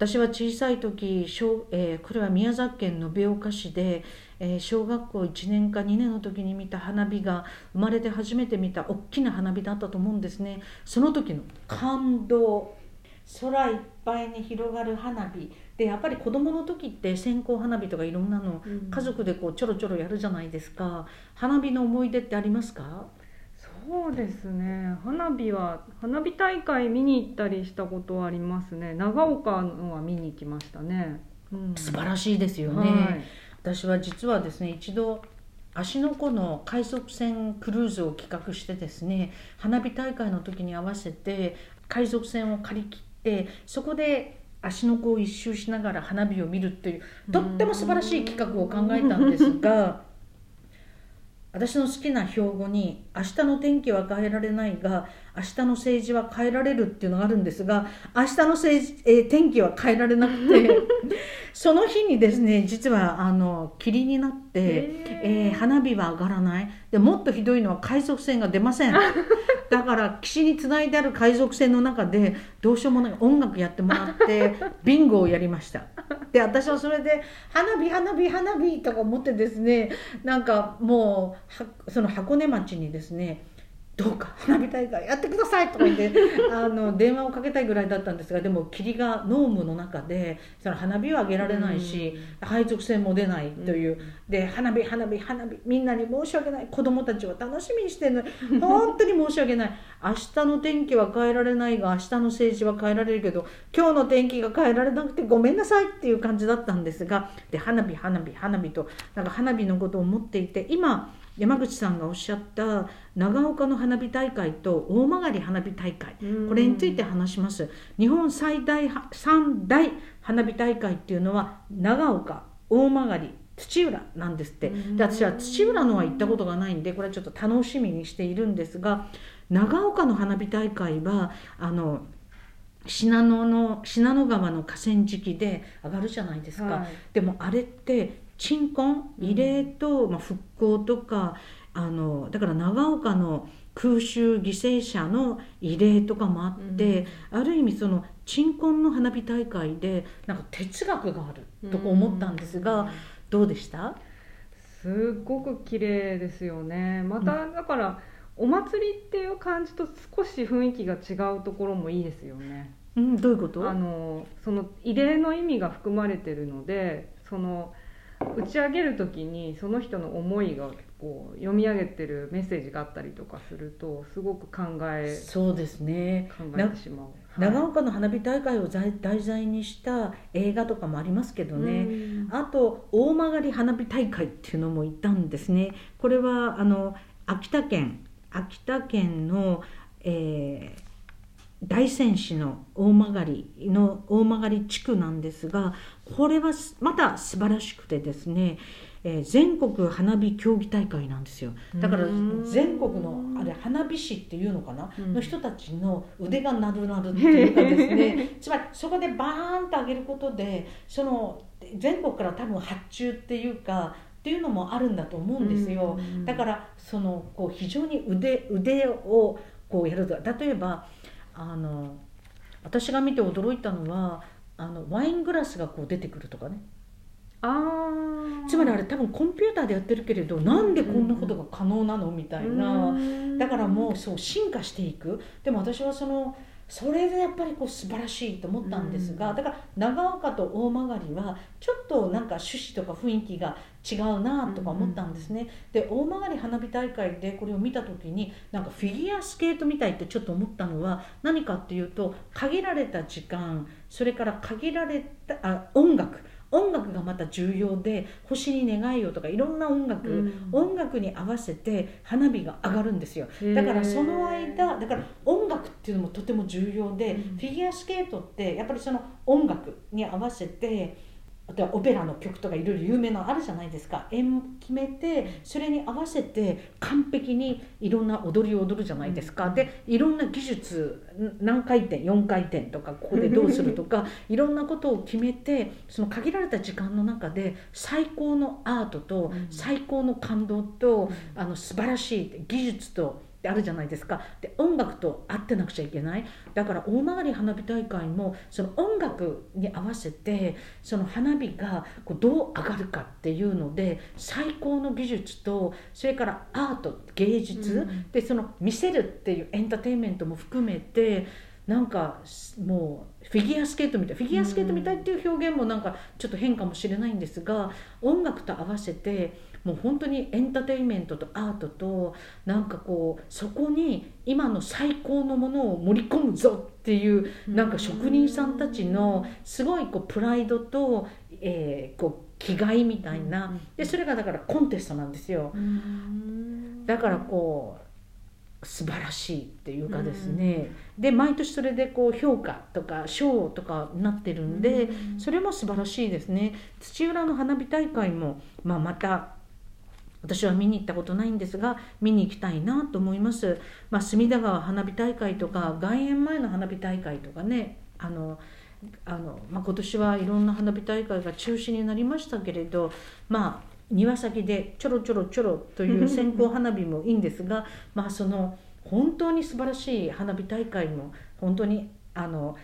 私は小さい時小、えー、これは宮崎県延岡市で、えー、小学校1年か2年の時に見た花火が生まれて初めて見た大きな花火だったと思うんですね。その時の感動。空いっぱいに広がる花火。でやっぱり子どもの時って線香花火とかいろんなの家族でこうちょろちょろやるじゃないですか。花火の思い出ってありますか？そうですね。花火は花火大会見に行ったりしたことはありますね。長岡のは見に行きましたね、うん、素晴らしいですよね、はい、私は実はですね一度芦ノ湖の海賊船クルーズを企画してですね花火大会の時に合わせて海賊船を借り切ってそこで芦ノ湖を一周しながら花火を見るっていうとっても素晴らしい企画を考えたんですが私の好きな標語に「明日の天気は変えられないが明日の政治は変えられる」っていうのがあるんですが明日の政治、えー、天気は変えられなくて その日にですね実はあの霧になって、えー、花火は上がらない。でもっとひどいのは海賊船が出ません。だから岸につないである海賊船の中でどうしようもない。音楽やってもらってビンゴをやりましたで私はそれで「花火花火花火」とか思ってですねなんかもうその箱根町にですねどうか花火大会やってくださいとか言って あの電話をかけたいぐらいだったんですがでも霧が濃霧の中でその花火は上げられないし、うん、配属船も出ないという、うん、で花火花火花火みんなに申し訳ない。子供たちは楽しみにしてるのに本当に申し訳ない。明日の天気は変えられないが明日の政治は変えられるけど今日の天気が変えられなくてごめんなさいっていう感じだったんですがで花火花火花火となんか花火のことを思っていて今山口さんがおっしゃった長岡の花火大会と大曲花火大会これについて話します。日本最大三大花火大会っていうのは長岡大曲土浦なんですって。で私は土浦のは行ったことがないんでこれはちょっと楽しみにしているんですが長岡の花火大会はあの信濃の信濃川の河川敷で上がるじゃないですか、はい、でもあれって鎮魂慰霊と、まあ、復興とかあのだから長岡の空襲犠牲者の慰霊とかもあって、うん、ある意味その鎮魂の花火大会でなんか哲学があると思ったんですが、うん、どうでした？すごく綺麗ですよね。また、だからお祭りっていう感じと少し雰囲気が違うところもいいですよね。うん、どういうこと？あのその慰霊の意味が含まれてるのでその打ち上げる時にその人の思いがこう読み上げてるメッセージがあったりとかするとすごく考えそうですね。考えてしまう、長岡の花火大会を題材にした映画とかもありますけどね。あと大曲花火大会っていうのも行ったんですね。これはあの秋田県秋田県の、えー大仙市の大曲の大曲地区なんですがこれはまた素晴らしくてですね、えー、全国花火競技大会なんですよ。だから全国のあれ花火師っていうのかな、の人たちの腕がなるなるっていうかですね。つまりそこでバーンと上げることでその全国から多分発注っていうかっていうのもあるんだと思うんですよ、だからそのこう非常に腕腕をこうやると例えばあの私が見て驚いたのはあのワイングラスがこう出てくるとかね。あつまりあれ多分コンピューターでやってるけれどなんでこんなことが可能なのみたいな。だからもうそう進化していく。でも私はそのそれでやっぱりこう素晴らしいと思ったんですが、だから長岡と大曲はちょっとなんか趣旨とか雰囲気が違うなとか思ったんですね、で大曲花火大会でこれを見た時になんかフィギュアスケートみたいってちょっと思ったのは何かっていうと限られた時間それから限られたあ音楽音楽がまた重要で「星に願いを」とかいろんな音楽、うん、音楽に合わせて花火が上がるんですよ。だからその間だから音楽っていうのもとても重要で、うん、フィギュアスケートってやっぱりその音楽に合わせて例えばオペラの曲とかいろいろ有名なのあるじゃないですか。円決めてそれに合わせて完璧にいろんな踊りを踊るじゃないですか、うん、でいろんな技術何回転4回転とかここでどうするとか いろんなことを決めてその限られた時間の中で最高のアートと最高の感動と、うん、あの素晴らしい技術とってあるじゃないですか。で音楽と合ってなくちゃいけない。だから大曲花火大会もその音楽に合わせてその花火がこうどう上がるかっていうので最高の技術とそれからアート芸術、うん、でその見せるっていうエンターテインメントも含めてなんかもうフィギュアスケートみたいフィギュアスケートみたいっていう表現もなんかちょっと変かもしれないんですが音楽と合わせてもう本当にエンターテインメントとアートとなんかこうそこに今の最高のものを盛り込むぞっていうなんか職人さんたちのすごいこうプライドと、えー、こう気概みたいなでそれがだからコンテストなんですよ。だからこう素晴らしいっていうかですね、うん、で毎年それでこう評価とか賞とかなってるんで、うん、それも素晴らしいですね。土浦の花火大会も、まあ、また私は見に行ったことないんですが見に行きたいなと思います、まあ、隅田川花火大会とか外苑前の花火大会とかねあのあの、まあ、今年はいろんな花火大会が中止になりましたけれどまあ庭先でちょろちょろちょろという 線香花火もいいんですがまあその本当に素晴らしい花火大会も本当にあの、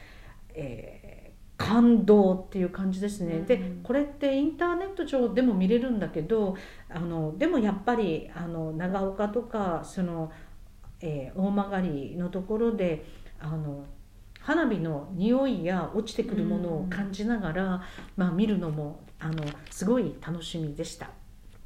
えー感動っていう感じですね、うん、でこれってインターネット上でも見れるんだけどあのでもやっぱりあの長岡とかその、えー、大曲のところであの花火の匂いや落ちてくるものを感じながら、うん、まあ、見るのもあのすごい楽しみでした。